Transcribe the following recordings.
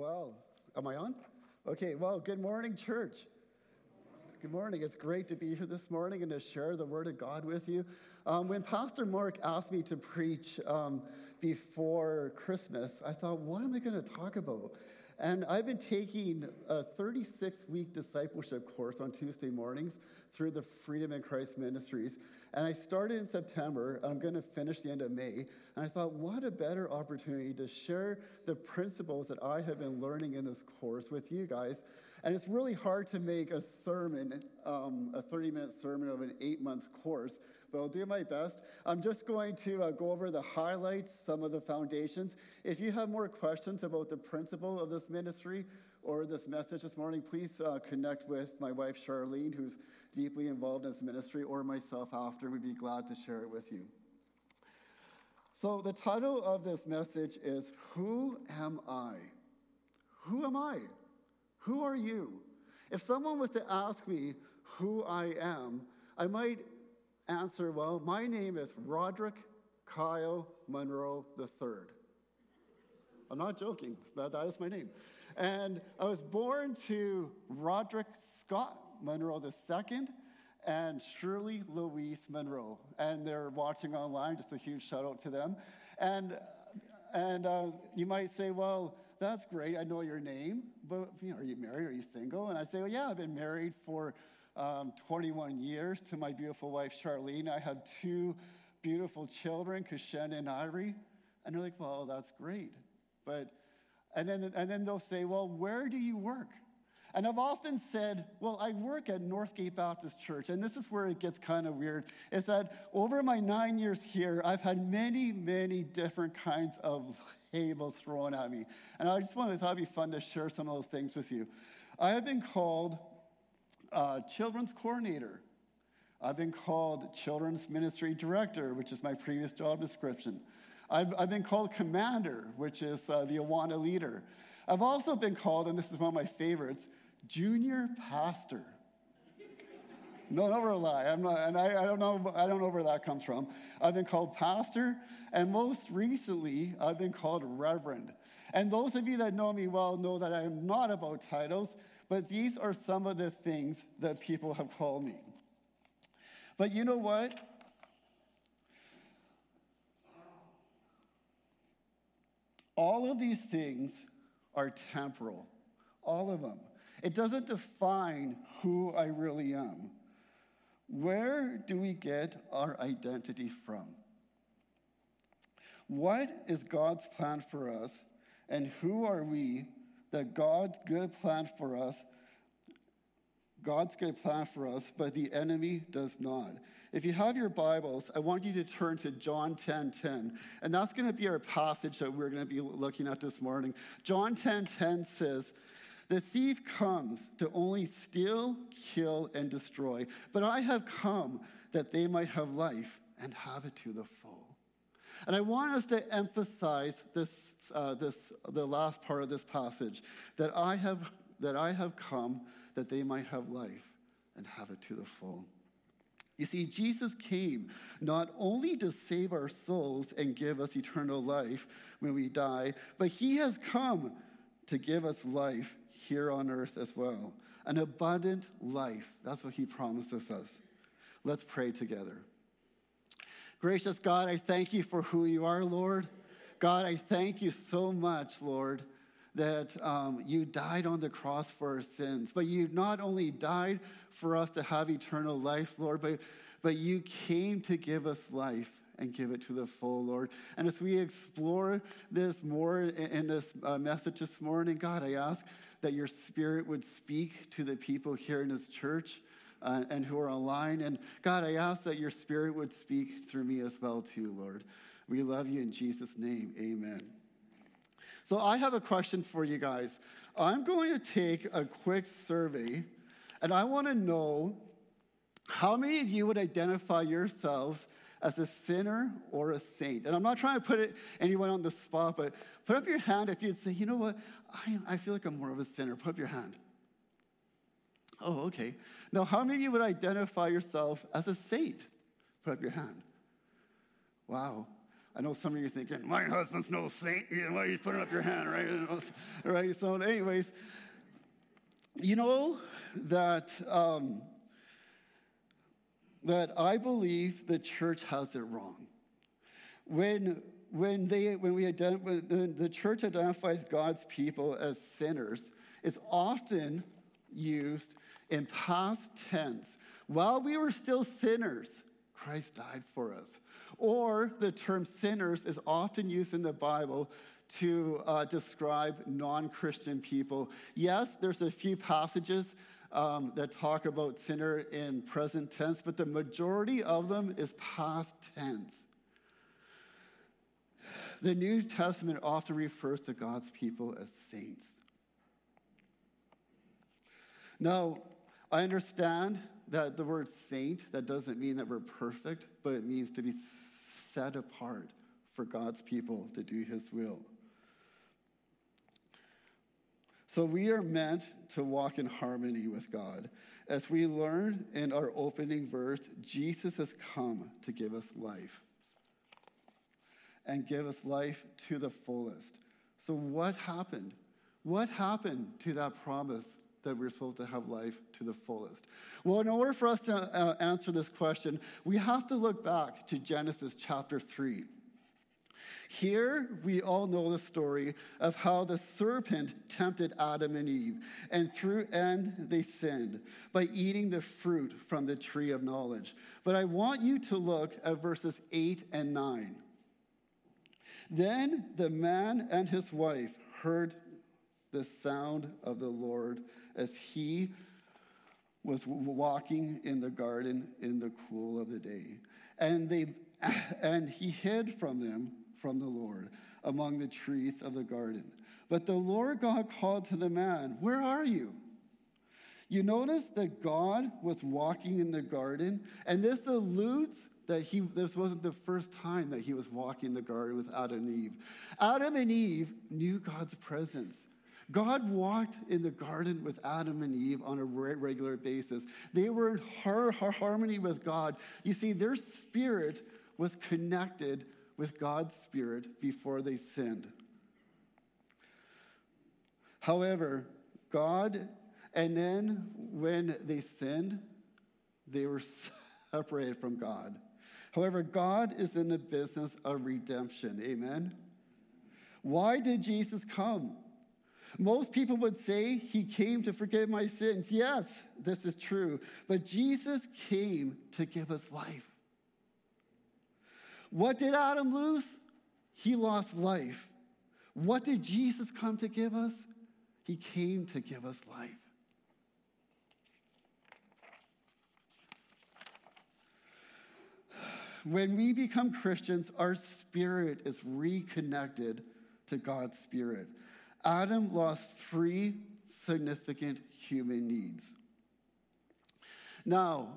Well, am I on? Okay, well, good morning, church. Good morning. It's great to be here this morning and to share the Word of God with you. Um, when Pastor Mark asked me to preach um, before Christmas, I thought, what am I going to talk about? And I've been taking a 36 week discipleship course on Tuesday mornings through the Freedom in Christ Ministries. And I started in September. I'm going to finish the end of May. And I thought, what a better opportunity to share the principles that I have been learning in this course with you guys. And it's really hard to make a sermon, um, a 30 minute sermon of an eight month course, but I'll do my best. I'm just going to uh, go over the highlights, some of the foundations. If you have more questions about the principle of this ministry or this message this morning, please uh, connect with my wife, Charlene, who's deeply involved in this ministry, or myself after. We'd be glad to share it with you. So, the title of this message is Who Am I? Who am I? Who are you? If someone was to ask me who I am, I might answer, Well, my name is Roderick Kyle Monroe III. I'm not joking, that, that is my name. And I was born to Roderick Scott Monroe II and Shirley Louise Monroe. And they're watching online, just a huge shout out to them. And, and uh, you might say, well, that's great. I know your name, but you know, are you married? Are you single? And I say, well, yeah, I've been married for um, 21 years to my beautiful wife, Charlene. I have two beautiful children, Kashen and Ivory. And they're like, well, that's great. But, and then, and then they'll say, well, where do you work? And I've often said, well, I work at Northgate Baptist Church, and this is where it gets kind of weird, is that over my nine years here, I've had many, many different kinds of labels thrown at me. And I just wanted to thought it'd be fun to share some of those things with you. I have been called uh, children's coordinator. I've been called children's ministry director, which is my previous job description. I've, I've been called commander, which is uh, the Awana leader. I've also been called, and this is one of my favorites, junior pastor. No, never lie. I'm not, and I, I, don't know. I don't know where that comes from. I've been called pastor, and most recently, I've been called reverend. And those of you that know me well know that I am not about titles, but these are some of the things that people have called me. But you know what? All of these things are temporal, all of them. It doesn't define who I really am. Where do we get our identity from? What is God's plan for us, and who are we that God's good plan for us, God's good plan for us, but the enemy does not? If you have your Bibles, I want you to turn to John 10 10. And that's going to be our passage that we're going to be looking at this morning. John 10 10 says, The thief comes to only steal, kill, and destroy. But I have come that they might have life and have it to the full. And I want us to emphasize this, uh, this, the last part of this passage that I have, that I have come that they might have life and have it to the full. You see, Jesus came not only to save our souls and give us eternal life when we die, but he has come to give us life here on earth as well. An abundant life. That's what he promises us. Let's pray together. Gracious God, I thank you for who you are, Lord. God, I thank you so much, Lord, that um, you died on the cross for our sins. But you not only died for us to have eternal life, Lord, but, but you came to give us life and give it to the full, Lord. And as we explore this more in, this uh, message this morning, God, I ask that your spirit would speak to the people here in this church. Uh, and who are online. And God, I ask that your spirit would speak through me as well, too, Lord. We love you in Jesus' name. Amen. So I have a question for you guys. I'm going to take a quick survey, and I want to know how many of you would identify yourselves as a sinner or a saint? And I'm not trying to put it, anyone on the spot, but put up your hand if you'd say, you know what, I, I feel like I'm more of a sinner. Put up your hand. Oh, okay. Now, how many of you would identify yourself as a saint? Put up your hand. Wow. I know some of you are thinking, my husband's no saint. Why are you putting up your hand, right? right? So, anyways, you know that um, that I believe the church has it wrong. When when they when we ident- when the church identifies God's people as sinners, it's often used in past tense. While we were still sinners, Christ died for us. Or the term sinners is often used in the Bible to uh, describe non Christian people. Yes, there's a few passages um, that talk about sinner in present tense, but the majority of them is past tense. The New Testament often refers to God's people as saints. Now, I understand that the word saint, that doesn't mean that we're perfect, but it means to be set apart for God's people to do his will. So we are meant to walk in harmony with God. As we learned in our opening verse, Jesus has come to give us life and give us life to the fullest. So, what happened? What happened to that promise that we're supposed to have life to the fullest? Well, in order for us to uh, answer this question, we have to look back to Genesis chapter 3. Here, we all know the story of how the serpent tempted Adam and Eve, and through and they sinned by eating the fruit from the tree of knowledge. But I want you to look at verses 8 and 9. Then the man and his wife heard the sound of the Lord as he was walking in the garden in the cool of the day. And, they, and he hid from them from the Lord among the trees of the garden. But the Lord God called to the man, Where are you? You notice that God was walking in the garden, and this alludes that he, this wasn't the first time that he was walking the garden with Adam and Eve. Adam and Eve knew God's presence. God walked in the garden with Adam and Eve on a regular basis. They were in harmony with God. You see, their spirit was connected with God's Spirit before they sinned. However, God, and then when they sinned, they were separated from God. However, God is in the business of redemption. Amen? Why did Jesus come? Most people would say he came to forgive my sins. Yes, this is true. But Jesus came to give us life. What did Adam lose? He lost life. What did Jesus come to give us? He came to give us life. When we become Christians, our spirit is reconnected to God's spirit. Adam lost three significant human needs. Now,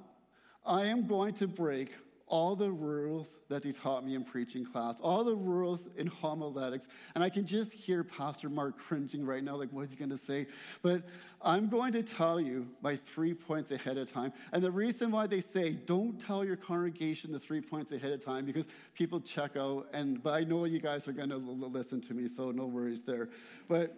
I am going to break all the rules that they taught me in preaching class, all the rules in homiletics, and I can just hear Pastor Mark cringing right now, like, what is he going to say? But I'm going to tell you my three points ahead of time. And the reason why they say, don't tell your congregation the three points ahead of time, because people check out, and but I know you guys are going to listen to me, so no worries there. But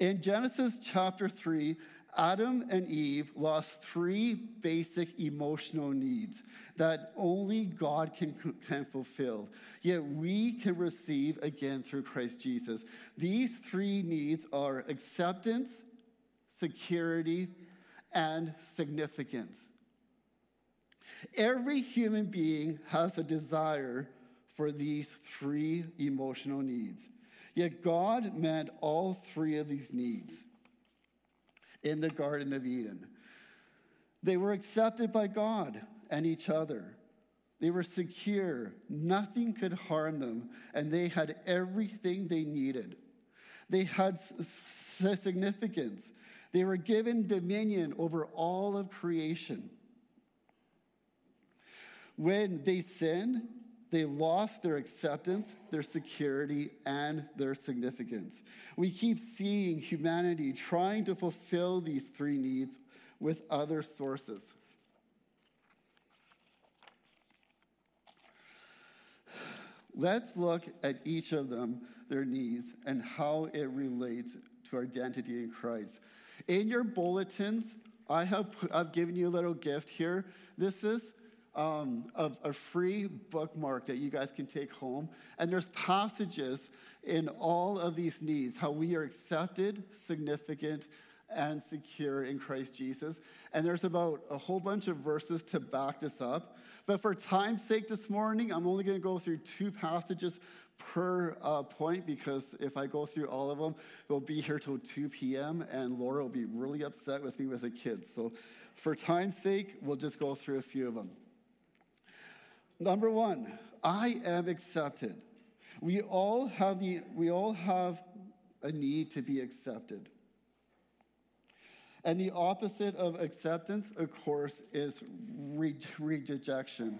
in Genesis chapter 3, Adam and Eve lost three basic emotional needs that only God can, can fulfill, yet we can receive again through Christ Jesus. These three needs are acceptance, security, and significance. Every human being has a desire for these three emotional needs. Yet God met all three of these needs in the Garden of Eden. They were accepted by God and each other. They were secure. Nothing could harm them, and they had everything they needed. They had significance. They were given dominion over all of creation. When they sinned, they lost their acceptance, their security, and their significance. We keep seeing humanity trying to fulfill these three needs with other sources. Let's look at each of them, their needs, and how it relates to our identity in Christ. In your bulletins, I have I've given you a little gift here. This is um, a, a free bookmark that you guys can take home. And there's passages in all of these needs how we are accepted, significant, and secure in Christ Jesus. And there's about a whole bunch of verses to back this up. But for time's sake this morning, I'm only going to go through two passages per uh, point because if I go through all of them, we'll be here till 2 p.m. and Laura will be really upset with me with the kids. So for time's sake, we'll just go through a few of them. Number one, I am accepted. We all have the we all have a need to be accepted. And the opposite of acceptance, of course, is re- rejection.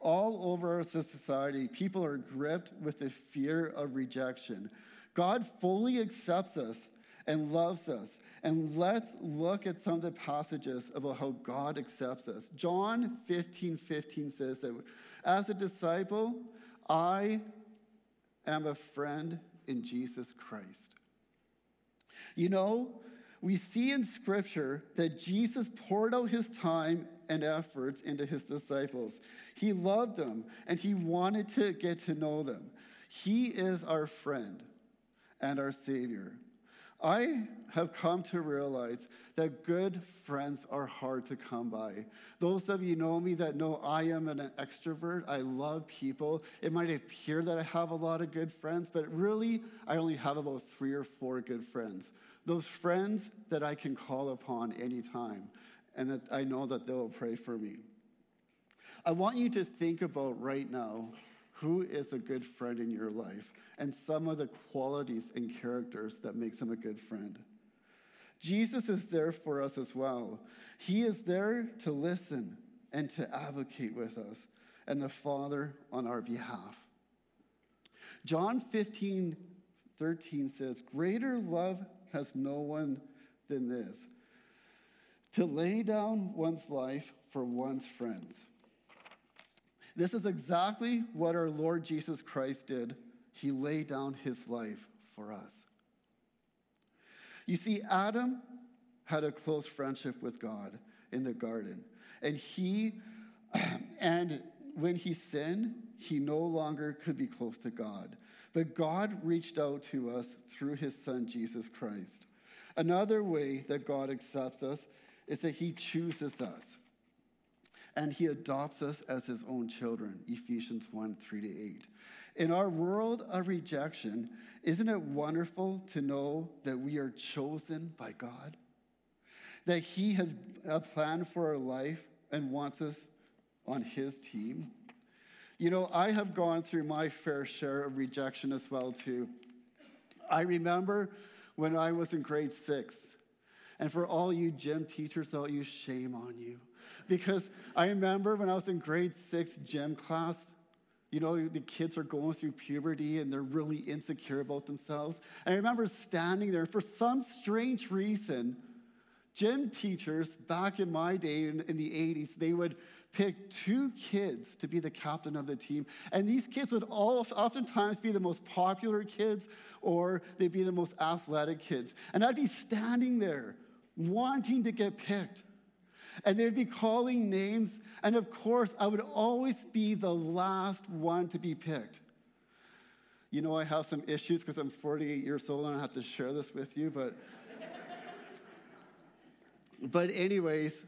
All over our society, people are gripped with the fear of rejection. God fully accepts us and loves us. And let's look at some of the passages about how God accepts us. John 15 15 says that as a disciple, I am a friend in Jesus Christ. You know, we see in Scripture that Jesus poured out his time and efforts into his disciples. He loved them and he wanted to get to know them. He is our friend and our Savior. I have come to realize that good friends are hard to come by. Those of you know me that know I am an extrovert, I love people. It might appear that I have a lot of good friends, but really, I only have about three or four good friends those friends that I can call upon anytime and that I know that they'll pray for me. I want you to think about right now who is a good friend in your life and some of the qualities and characters that makes him a good friend. Jesus is there for us as well. He is there to listen and to advocate with us and the Father on our behalf. John 15, 13 says, Greater love has no one than this to lay down one's life for one's friends. This is exactly what our Lord Jesus Christ did. He laid down his life for us. You see, Adam had a close friendship with God in the garden, and he and when he sinned, he no longer could be close to God. But God reached out to us through his son, Jesus Christ. Another way that God accepts us is that he chooses us and he adopts us as his own children. Ephesians 1 3 to 8. In our world of rejection, isn't it wonderful to know that we are chosen by God? That he has a plan for our life and wants us on his team? You know, I have gone through my fair share of rejection as well, too. I remember when I was in grade six, and for all you gym teachers out you, shame on you. Because I remember when I was in grade six gym class, you know, the kids are going through puberty and they're really insecure about themselves. I remember standing there, for some strange reason, gym teachers back in my day in, in the 80s, they would pick two kids to be the captain of the team. And these kids would all oftentimes be the most popular kids or they'd be the most athletic kids. And I'd be standing there wanting to get picked. And they'd be calling names. And of course, I would always be the last one to be picked. You know, I have some issues because I'm 48 years old and I have to share this with you, but. but, anyways,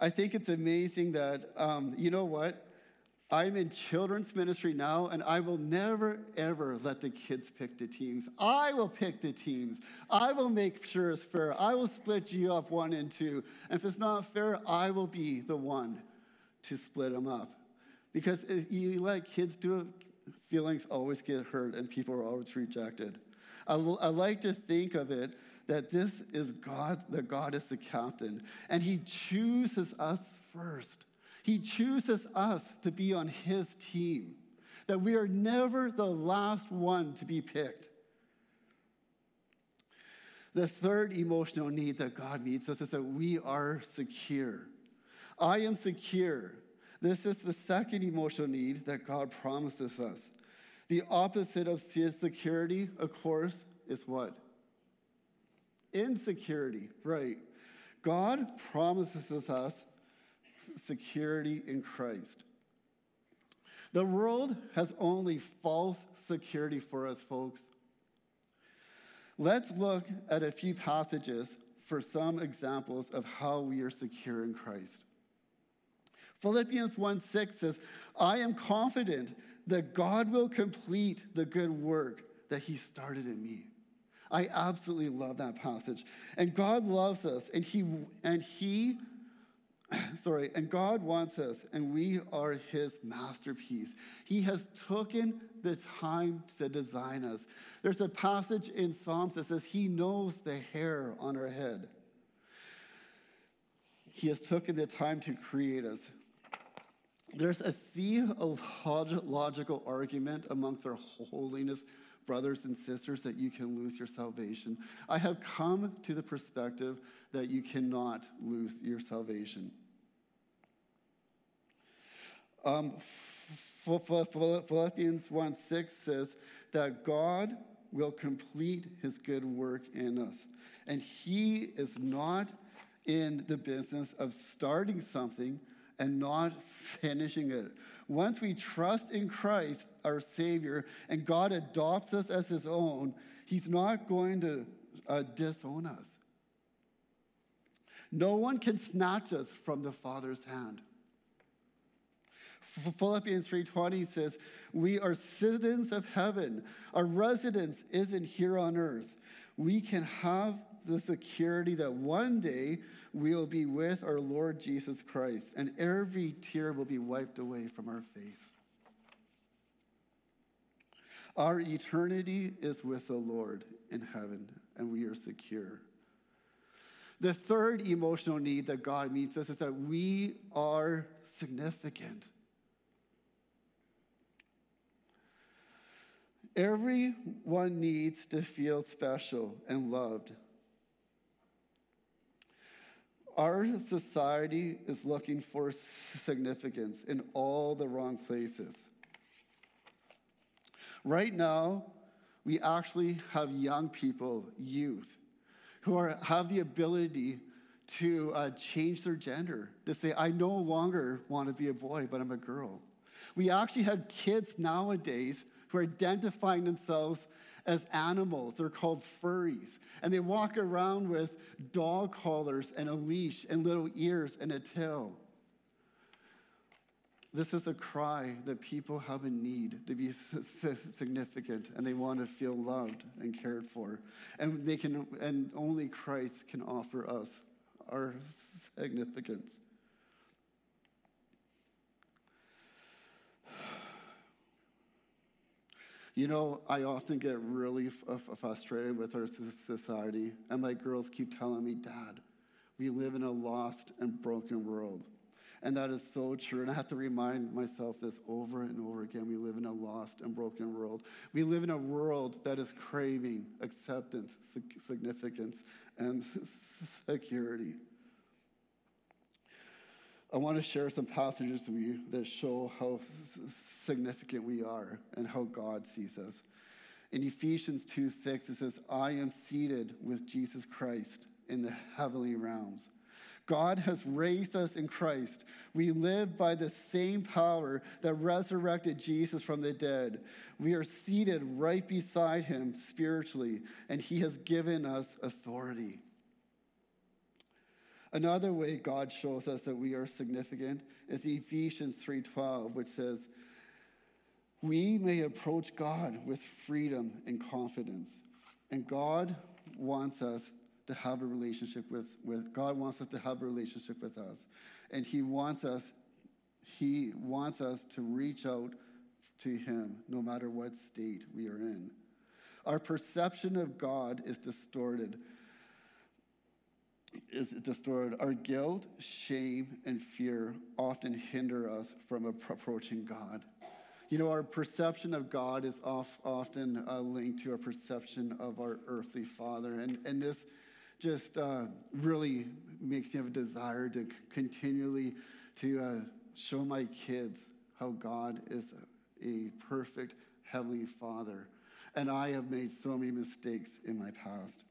I think it's amazing that, um, you know what? I'm in children's ministry now, and I will never, ever let the kids pick the teams. I will pick the teams. I will make sure it's fair. I will split you up one and two. And if it's not fair, I will be the one to split them up. Because you let kids do it, feelings always get hurt, and people are always rejected. I, I like to think of it that this is God, that God is the captain, and He chooses us first. He chooses us to be on His team, that we are never the last one to be picked. The third emotional need that God meets us is that we are secure. I am secure. This is the second emotional need that God promises us. The opposite of security, of course, is what? Insecurity, right. God promises us security in Christ. The world has only false security for us, folks. Let's look at a few passages for some examples of how we are secure in Christ. Philippians 1 6 says, I am confident that God will complete the good work that He started in me. I absolutely love that passage. And God loves us, and He and He sorry, and God wants us, and we are his masterpiece. He has taken the time to design us. There's a passage in Psalms that says, He knows the hair on our head. He has taken the time to create us. There's a theological argument amongst our holiness brothers and sisters that you can lose your salvation. I have come to the perspective that you cannot lose your salvation. Um, Philippians 1 6 says that God will complete his good work in us. And he is not in the business of starting something and not finishing it. Once we trust in Christ, our Savior, and God adopts us as His own, He's not going to uh, disown us. No one can snatch us from the Father's hand. Philippians 3:20 says, "We are citizens of heaven. Our residence isn't here on earth. We can have the security that one day we'll be with our Lord Jesus Christ, and every tear will be wiped away from our face. Our eternity is with the Lord in heaven, and we are secure. The third emotional need that God meets us is that we are significant. Everyone needs to feel special and loved. Our society is looking for significance in all the wrong places. Right now, we actually have young people, youth, who are, have the ability to uh, change their gender, to say, I no longer want to be a boy, but I'm a girl. We actually have kids nowadays who are identifying themselves as animals. They're called furries. And they walk around with dog collars and a leash and little ears and a tail. This is a cry that people have a need to be significant and they want to feel loved and cared for. And they can and only Christ can offer us our significance. You know, I often get really f- uh, frustrated with our society, and my girls keep telling me, Dad, we live in a lost and broken world. And that is so true. And I have to remind myself this over and over again. We live in a lost and broken world. We live in a world that is craving acceptance, significance, and security. I want to share some passages with you that show how significant we are and how God sees us. In Ephesians 2 6, it says, I am seated with Jesus Christ in the heavenly realms. God has raised us in Christ. We live by the same power that resurrected Jesus from the dead. We are seated right beside him spiritually, and he has given us authority. Another way God shows us that we are significant is Ephesians 3:12, which says, "We may approach God with freedom and confidence." And God wants us to have a relationship with, with God wants us to have a relationship with us. And He wants us, He wants us to reach out to Him no matter what state we are in. Our perception of God is distorted is distorted. Our guilt, shame, and fear often hinder us from approaching God. You know, our perception of God is often uh, linked to our perception of our earthly father. And, and this just uh, really makes me have a desire to continually to uh, show my kids how God is a perfect Heavenly Father, and I have made so many mistakes in my past.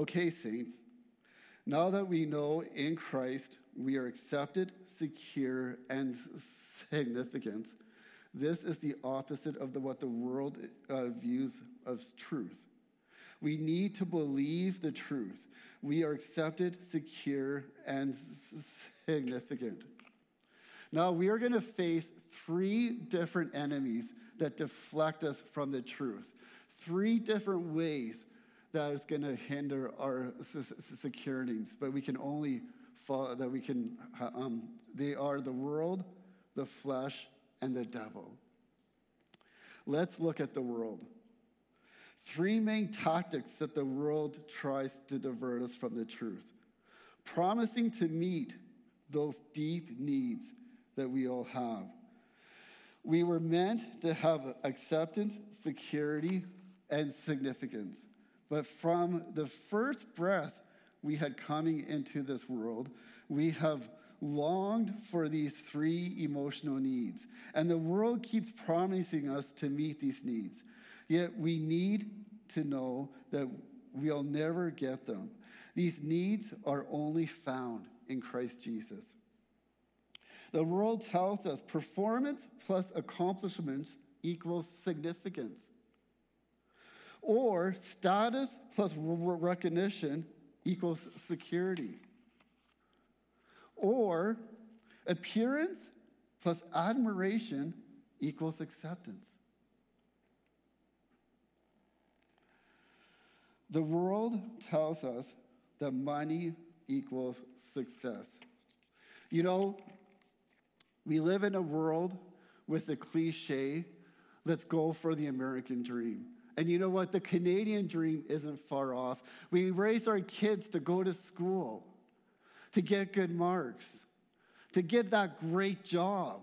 Okay, saints, now that we know in Christ we are accepted, secure, and significant, this is the opposite of the, what the world uh, views as truth. We need to believe the truth. We are accepted, secure, and significant. Now, we are going to face three different enemies that deflect us from the truth. Three different ways that is going to hinder our securities, but we can only follow, that we can, um, they are the world, the flesh, and the devil. Let's look at the world. Three main tactics that the world tries to divert us from the truth, promising to meet those deep needs that we all have. We were meant to have acceptance, security, and significance. But from the first breath we had coming into this world, we have longed for these three emotional needs. And the world keeps promising us to meet these needs. Yet we need to know that we'll never get them. These needs are only found in Christ Jesus. The world tells us performance plus accomplishments equals significance or status plus recognition equals security, or appearance plus admiration equals acceptance. The world tells us that money equals success. You know, we live in a world with the cliche, let's go for the American dream. And you know what? The Canadian dream isn't far off. We raise our kids to go to school, to get good marks, to get that great job.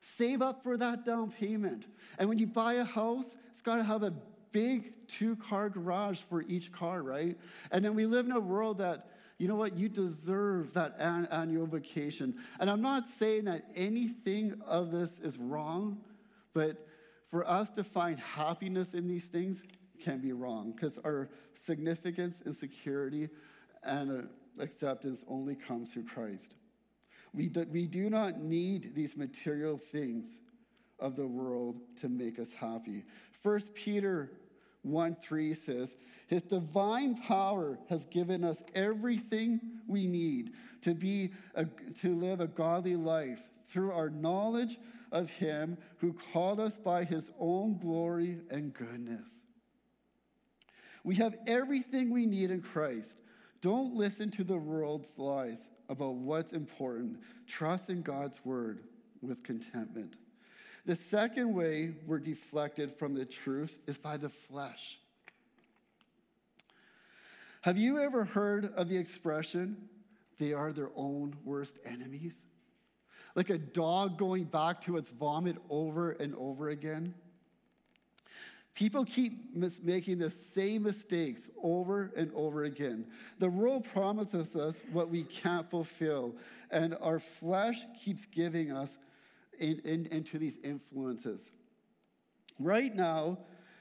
Save up for that down payment. And when you buy a house, it's got to have a big two car garage for each car, right? And then we live in a world that, you know what, you deserve that an- annual vacation. And I'm not saying that anything of this is wrong, but for us to find happiness in these things can be wrong because our significance and security and uh, acceptance only comes through Christ. We do, we do not need these material things of the world to make us happy. 1 Peter 1 3 says, His divine power has given us everything we need to, be a, to live a godly life through our knowledge of him who called us by his own glory and goodness. We have everything we need in Christ. Don't listen to the world's lies about what's important. Trust in God's word with contentment. The second way we're deflected from the truth is by the flesh. Have you ever heard of the expression, they are their own worst enemies? Like a dog going back to its vomit over and over again. People keep mis- making the same mistakes over and over again. The world promises us what we can't fulfill, and our flesh keeps giving us in, in, into these influences. Right now,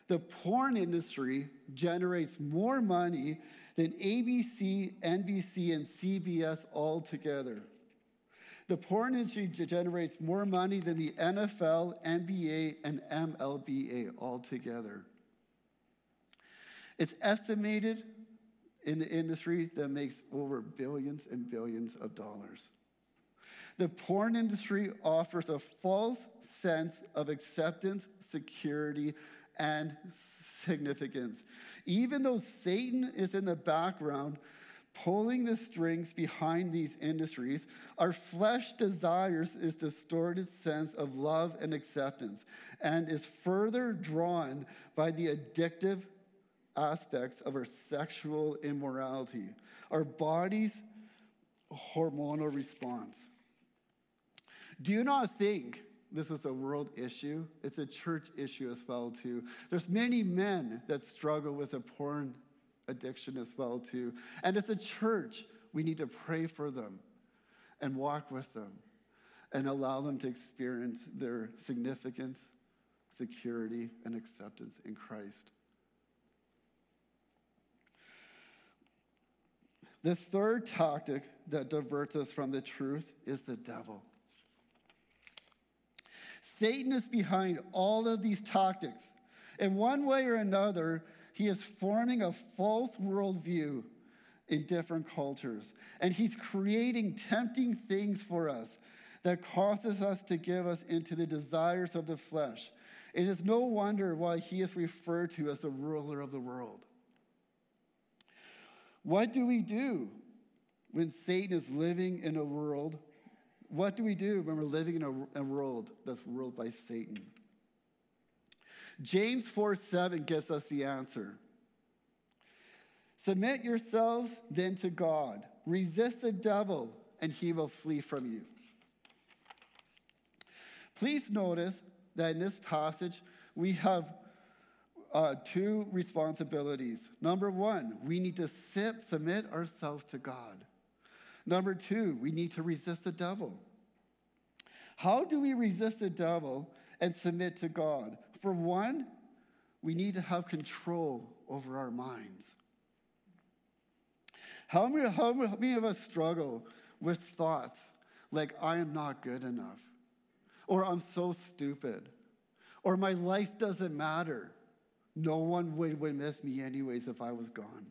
the porn industry generates more money than ABC, NBC, and CBS all together. The porn industry generates more money than the NFL, NBA, and MLBA altogether. It's estimated in the industry that makes over billions and billions of dollars. The porn industry offers a false sense of acceptance, security, and significance. Even though Satan is in the background, pulling the strings behind these industries, our flesh desires this distorted sense of love and acceptance and is further drawn by the addictive aspects of our sexual immorality, our body's hormonal response. Do you not think this is a world issue? It's a church issue as well too. There's many men that struggle with a porn addiction as well too. And as a church, we need to pray for them. and walk with them and allow them to experience their significance, security, and acceptance in Christ. The third tactic that diverts us from the truth is the devil. Satan is behind all of these tactics. In one way or another, he is forming a false worldview in different cultures. And he's creating tempting things for us that causes us to give us into the desires of the flesh. It is no wonder why he is referred to as the ruler of the world. What do we do when Satan is living in a world? What do we do when we're living in a, a world that's ruled by Satan? James 4 7 gives us the answer. Submit yourselves then to God. Resist the devil, and he will flee from you. Please notice that in this passage, we have uh, two responsibilities. Number one, we need to sit, submit ourselves to God. Number two, we need to resist the devil. How do we resist the devil and submit to God? For one, we need to have control over our minds. How many, how many of us struggle with thoughts like, I am not good enough, or I'm so stupid, or my life doesn't matter? No one would, would miss me anyways if I was gone.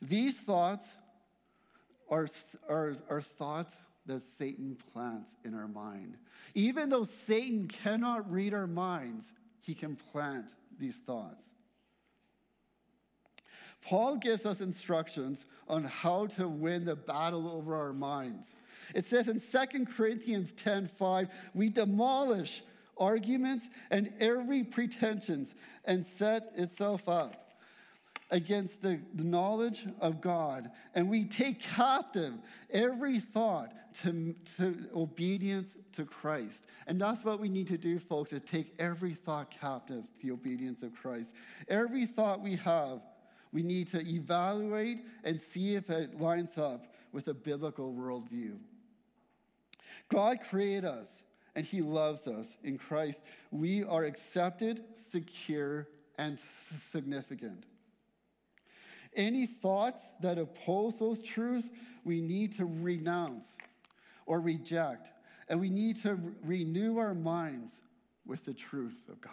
These thoughts are, are, are thoughts that Satan plants in our mind. Even though Satan cannot read our minds, he can plant these thoughts. Paul gives us instructions on how to win the battle over our minds. It says in 2 Corinthians 10:5, we demolish arguments and every pretensions and set itself up against the, knowledge of God. And we take captive every thought to, to obedience to Christ. And that's what we need to do, folks, is take every thought captive to the obedience of Christ. Every thought we have we need to evaluate and see if it lines up with a biblical worldview. God created us and He loves us in Christ. We are accepted, secure, and significant. Any thoughts that oppose those truths, we need to renounce or reject. And we need to re- renew our minds with the truth of God.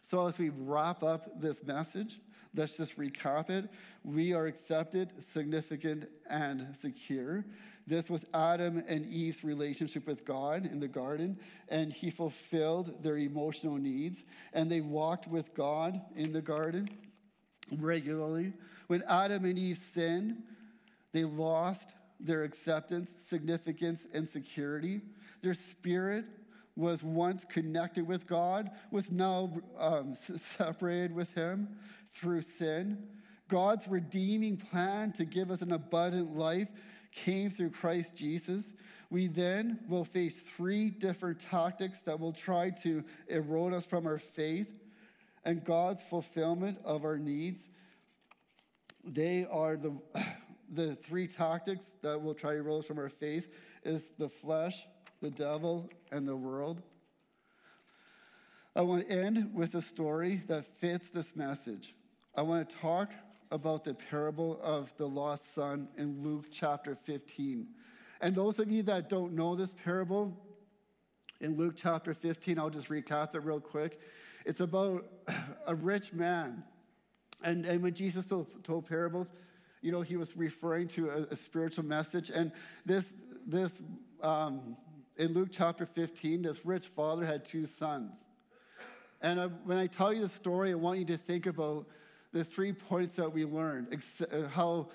So, as we wrap up this message, let's just recap it. We are accepted, significant, and secure. This was Adam and Eve's relationship with God in the garden, and he fulfilled their emotional needs, and they walked with God in the garden regularly. When Adam and Eve sinned, they lost their acceptance, significance, and security. Their spirit was once connected with God, was now um, separated with Him through sin. God's redeeming plan to give us an abundant life came through Christ Jesus. We then will face three different tactics that will try to erode us from our faith and God's fulfillment of our needs. They are the, the three tactics that will try to us from our faith is the flesh, the devil, and the world. I want to end with a story that fits this message. I want to talk about the parable of the lost son in Luke chapter 15. And those of you that don't know this parable, in Luke chapter 15, I'll just recap it real quick. It's about a rich man. And, and when Jesus told, told parables, you know, he was referring to a, a spiritual message. And this, this um, in Luke chapter 15, this rich father had two sons. And I, when I tell you the story, I want you to think about the three points that we learned ex- uh, how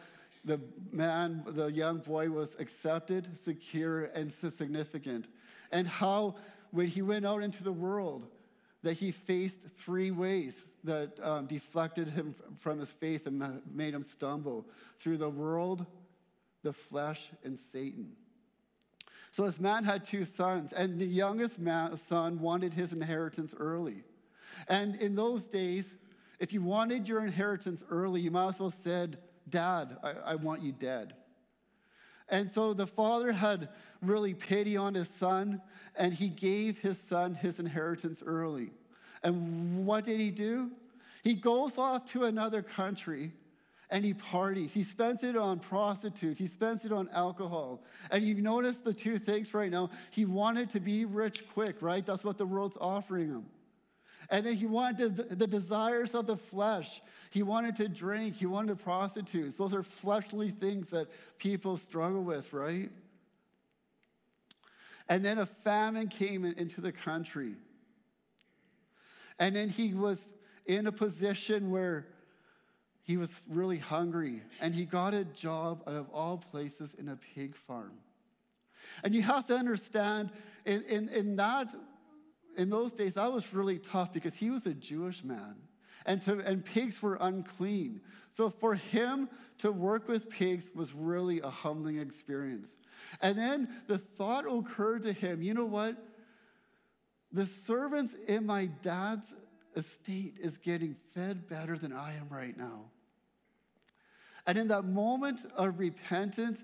the man, the young boy, was accepted, secure, and significant. And how, when he went out into the world, that he faced three ways that um, deflected him from his faith and made him stumble through the world, the flesh, and Satan. So this man had two sons, and the youngest man, son wanted his inheritance early. And in those days, if you wanted your inheritance early, you might as well have said Dad, I, I want you dead. And so the father had really pity on his son, and he gave his son his inheritance early. And what did he do? He goes off to another country and he parties. He spends it on prostitutes, he spends it on alcohol. And you've noticed the two things right now. He wanted to be rich quick, right? That's what the world's offering him. And then he wanted the desires of the flesh. He wanted to drink. He wanted prostitutes. Those are fleshly things that people struggle with, right? And then a famine came into the country. And then he was in a position where he was really hungry and he got a job out of all places in a pig farm. And you have to understand, in, in, in that, in those days, that was really tough because he was a Jewish man. And, to, and pigs were unclean. So for him to work with pigs was really a humbling experience. And then the thought occurred to him you know what? The servants in my dad's estate is getting fed better than I am right now. And in that moment of repentance,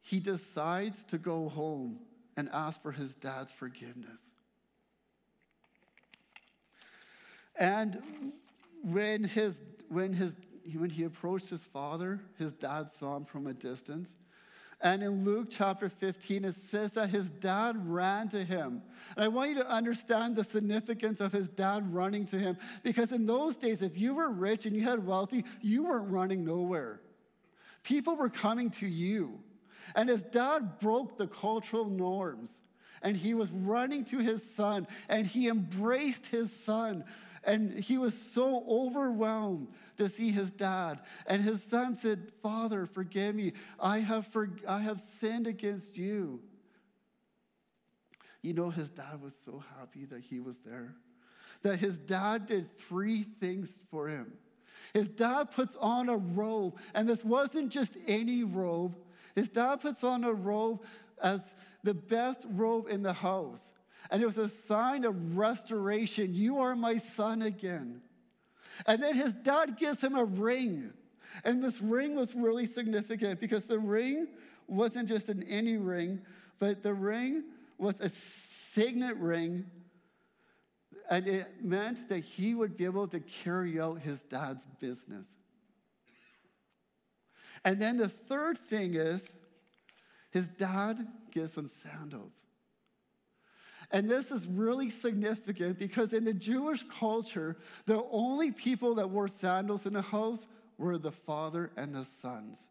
he decides to go home and ask for his dad's forgiveness. And when, his, when, his, when he approached his father, his dad saw him from a distance. And in Luke chapter 15, it says that his dad ran to him. And I want you to understand the significance of his dad running to him because in those days, if you were rich and you had wealthy, you weren't running nowhere. People were coming to you. And his dad broke the cultural norms and he was running to his son and he embraced his son and he was so overwhelmed to see his dad. And his son said, Father, forgive me. I have, for, I have sinned against you. You know, his dad was so happy that he was there, that his dad did three things for him. His dad puts on a robe, and this wasn't just any robe. His dad puts on a robe as the best robe in the house. And it was a sign of restoration. You are my son again. And then his dad gives him a ring. And this ring was really significant because the ring wasn't just an any ring, but the ring was a signet ring. And it meant that he would be able to carry out his dad's business. And then the third thing is his dad gives him sandals. And this is really significant because in the Jewish culture, the only people that wore sandals in the house were the father and the sons.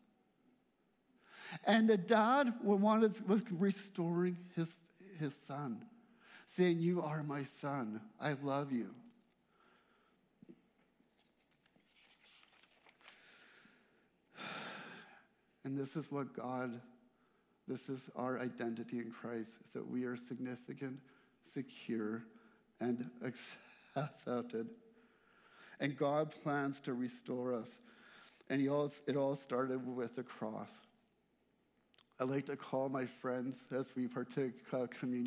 And the dad wanted, was restoring his, his son, saying, You are my son. I love you. And this is what God this is our identity in Christ, is that we are significant, secure, and accepted. And God plans to restore us. And all, it all started with the cross. I like to call my friends as we partake uh, communion.